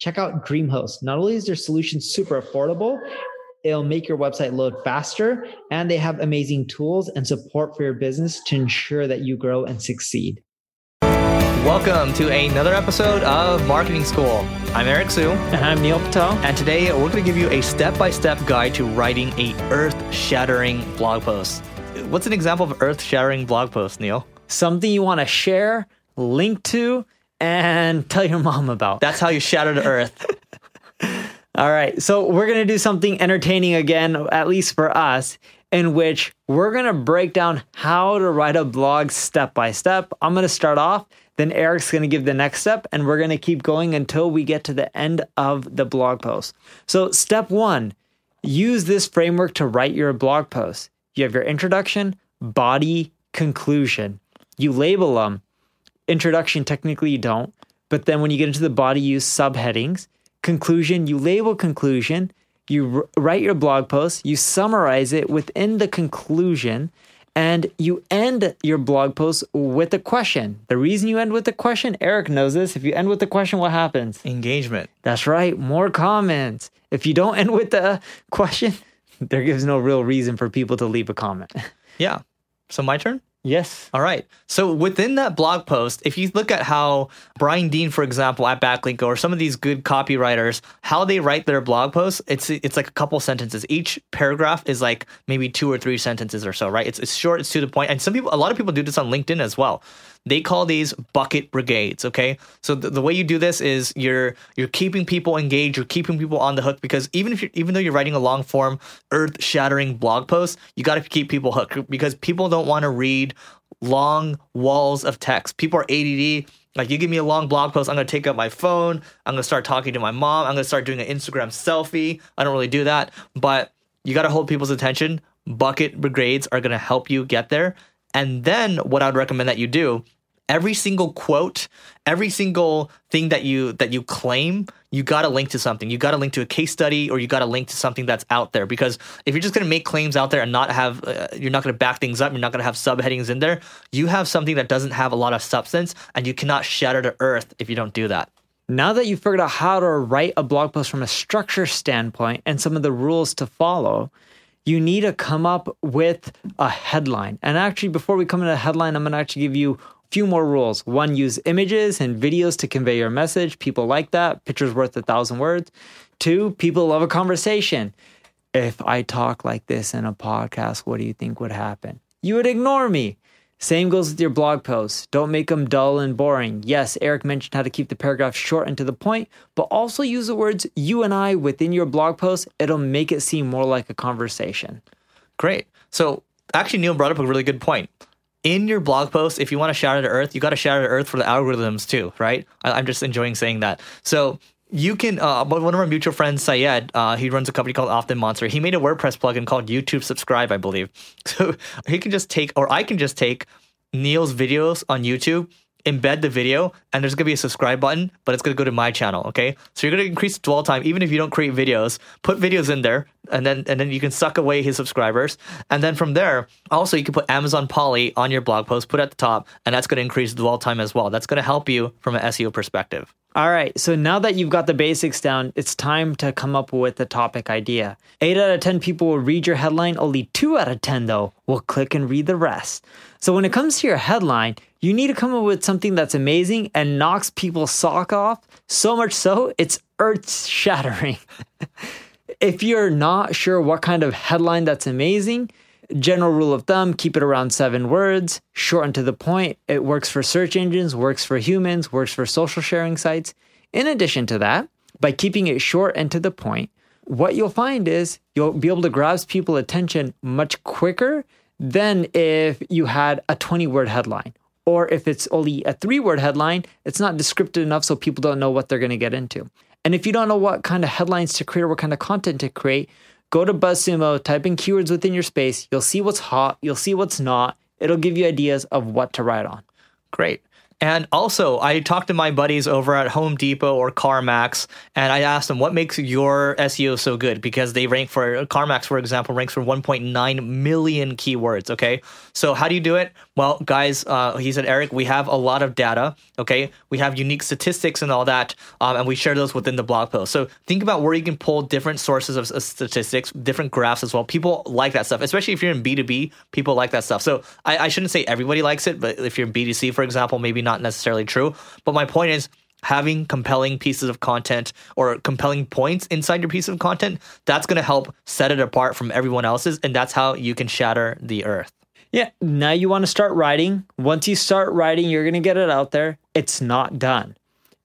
Check out DreamHost. Not only is their solution super affordable, it'll make your website load faster, and they have amazing tools and support for your business to ensure that you grow and succeed. Welcome to another episode of Marketing School. I'm Eric Siu. And I'm Neil Patel. And today we're going to give you a step by step guide to writing a earth shattering blog post. What's an example of earth shattering blog post, Neil? Something you want to share, link to, and tell your mom about. That's how you shatter the earth. All right. So we're going to do something entertaining again, at least for us, in which we're going to break down how to write a blog step by step. I'm going to start off then Eric's going to give the next step, and we're going to keep going until we get to the end of the blog post. So, step one use this framework to write your blog post. You have your introduction, body, conclusion. You label them. Introduction, technically, you don't. But then when you get into the body, use subheadings. Conclusion, you label conclusion. You r- write your blog post, you summarize it within the conclusion, and you end your blog post with a question. The reason you end with a question, Eric knows this. If you end with a question, what happens? Engagement. That's right, more comments. If you don't end with a question, there gives no real reason for people to leave a comment. Yeah. So my turn? Yes. All right. So within that blog post, if you look at how Brian Dean, for example, at Backlinko, or some of these good copywriters, how they write their blog posts, it's it's like a couple sentences. Each paragraph is like maybe two or three sentences or so, right? It's, it's short, it's to the point. And some people, a lot of people do this on LinkedIn as well. They call these bucket brigades. Okay, so the, the way you do this is you're you're keeping people engaged, you're keeping people on the hook because even if you even though you're writing a long form, earth shattering blog post, you got to keep people hooked because people don't want to read long walls of text. People are ADD. Like you give me a long blog post, I'm gonna take out my phone. I'm gonna start talking to my mom. I'm gonna start doing an Instagram selfie. I don't really do that, but you got to hold people's attention. Bucket brigades are gonna help you get there. And then what I would recommend that you do every single quote every single thing that you that you claim you got to link to something. You got to link to a case study or you got to link to something that's out there. Because if you're just going to make claims out there and not have uh, you're not going to back things up you're not going to have subheadings in there you have something that doesn't have a lot of substance and you cannot shatter the earth if you don't do that. Now that you've figured out how to write a blog post from a structure standpoint and some of the rules to follow you need to come up with a headline. And actually, before we come into a headline, I'm going to actually give you a few more rules. One, use images and videos to convey your message. People like that. Pictures worth a thousand words. Two, people love a conversation. If I talk like this in a podcast, what do you think would happen? You would ignore me. Same goes with your blog posts. Don't make them dull and boring. Yes, Eric mentioned how to keep the paragraph short and to the point, but also use the words you and I within your blog post. It'll make it seem more like a conversation. Great. So, actually, Neil brought up a really good point. In your blog post, if you want to shatter the earth, you got to shatter the earth for the algorithms too, right? I'm just enjoying saying that. So, you can uh, one of our mutual friends Syed uh, he runs a company called OptinMonster he made a WordPress plugin called YouTube Subscribe I believe so he can just take or I can just take Neil's videos on YouTube embed the video and there's gonna be a subscribe button, but it's gonna go to my channel. Okay, so you're gonna increase dwell time even if you don't create videos. Put videos in there, and then and then you can suck away his subscribers. And then from there, also you can put Amazon Polly on your blog post, put at the top, and that's gonna increase the dwell time as well. That's gonna help you from an SEO perspective. All right, so now that you've got the basics down, it's time to come up with a topic idea. 8 out of 10 people will read your headline, only 2 out of 10, though, will click and read the rest. So when it comes to your headline, you need to come up with something that's amazing and knocks people's sock off, so much so it's earth shattering. if you're not sure what kind of headline that's amazing, general rule of thumb keep it around seven words, short and to the point. It works for search engines, works for humans, works for social sharing sites. In addition to that, by keeping it short and to the point, what you'll find is you'll be able to grasp people's attention much quicker than if you had a 20 word headline Or if it's only a three word headline, it's not descriptive enough so people don't know what they're going to get into. And if you don't know what kind of headlines to create or what kind of content to create, go to BuzzSumo, type in keywords within your space. You'll see what's hot, you'll see what's not. It'll give you ideas of what to write on. Great. And also, I talked to my buddies over at Home Depot or CarMax, and I asked them what makes your SEO so good because they rank for CarMax, for example, ranks for 1.9 million keywords. Okay, so how do you do it? Well, guys, uh, he said, Eric, we have a lot of data. Okay, we have unique statistics and all that, um, and we share those within the blog post. So think about where you can pull different sources of, statistics, different graphs as well. People like that stuff, especially if you're in B2B. People like that stuff. So I, I shouldn't say everybody likes it, but if you're in B2C, for example, maybe not not necessarily true. But my point is having compelling pieces of content or compelling points inside your piece of content, that's going to help set it apart from everyone else's. And that's how you can shatter the earth. Yeah. Now you want to start writing. Once you start writing, you're going to get it out there. It's not done.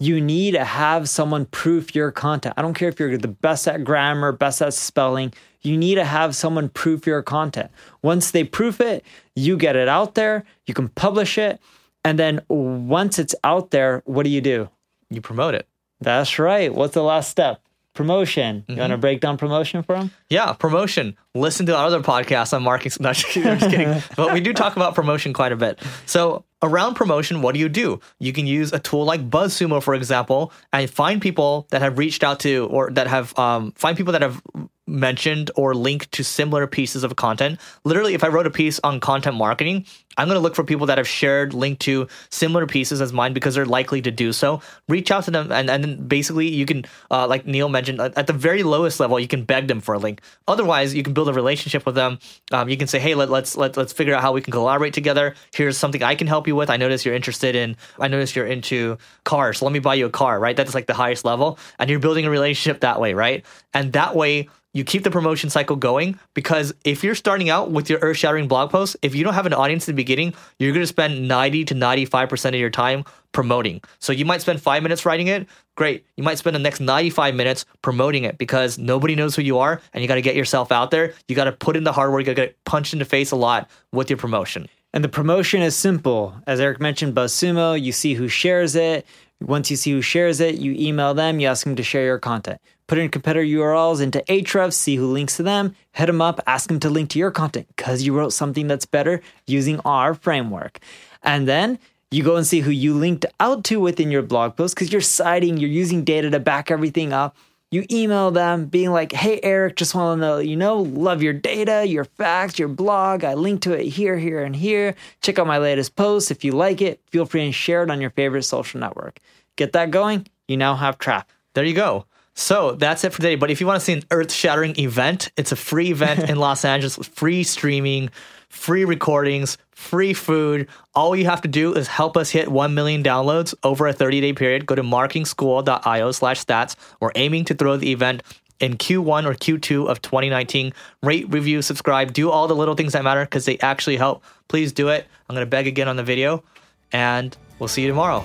You need to have someone proof your content. I don't care if you're the best at grammar, best at spelling. You need to have someone proof your content. Once they proof it, you get it out there, you can publish it, and then once it's out there, what do you do? You promote it. That's right. What's the last step? Promotion. Mm-hmm. You want to break down promotion for them? Yeah, promotion. Listen to our other podcasts on marketing. No, I'm just kidding. I'm just kidding. but we do talk about promotion quite a bit. So around promotion, what do you do? You can use a tool like BuzzSumo, for example, and find people that have reached out to or that have um, find people that have mentioned or linked to similar pieces of content. Literally, if I wrote a piece on content marketing, I'm going to look for people that have shared, linked to similar pieces as mine because they're likely to do so. Reach out to them, and, and then basically you can, uh, like Neil mentioned, at the very lowest level, you can beg them for a link. Otherwise, you can build a relationship with them. Um, you can say, hey, let, let's let, let's figure out how we can collaborate together. Here's something I can help you with. I notice you're interested in. I notice you're into cars. So let me buy you a car. Right? That's like the highest level, and you're building a relationship that way, right? And that way you keep the promotion cycle going because if you're starting out with your earth shattering blog post, if you don't have an audience in the beginning, you're going to spend 90 to 95% of your time promoting. So you might spend five minutes writing it. Great. You might spend the next 95 minutes promoting it because nobody knows who you are and you got to get yourself out there. You got to put in the hard work. You got to get punched in the face a lot with your promotion. And the promotion is simple. As Eric mentioned, BuzzSumo, you see who shares it. Once you see who shares it, you email them, you ask them to share your content. Put in competitor URLs into Ahrefs, see who links to them, head them up, ask them to link to your content because you wrote something that's better using our framework. And then you go and see who you linked out to within your blog post because you're citing, you're using data to back everything up. You email them being like, hey, Eric, just want to know, you know, love your data, your facts, your blog. I link to it here, here, and here. Check out my latest post. If you like it, feel free and share it on your favorite social network. Get that going. You now have traffic. There you go. So that's it for today. But if you want to see an earth shattering event, it's a free event in Los Angeles, with free streaming, free recordings, free food. All you have to do is help us hit 1 million downloads over a 30 day period. Go to marketingschool.io slash stats. We're aiming to throw the event in Q1 or Q2 of 2019. Rate, review, subscribe, do all the little things that matter because they actually help. Please do it. I'm going to beg again on the video, and we'll see you tomorrow.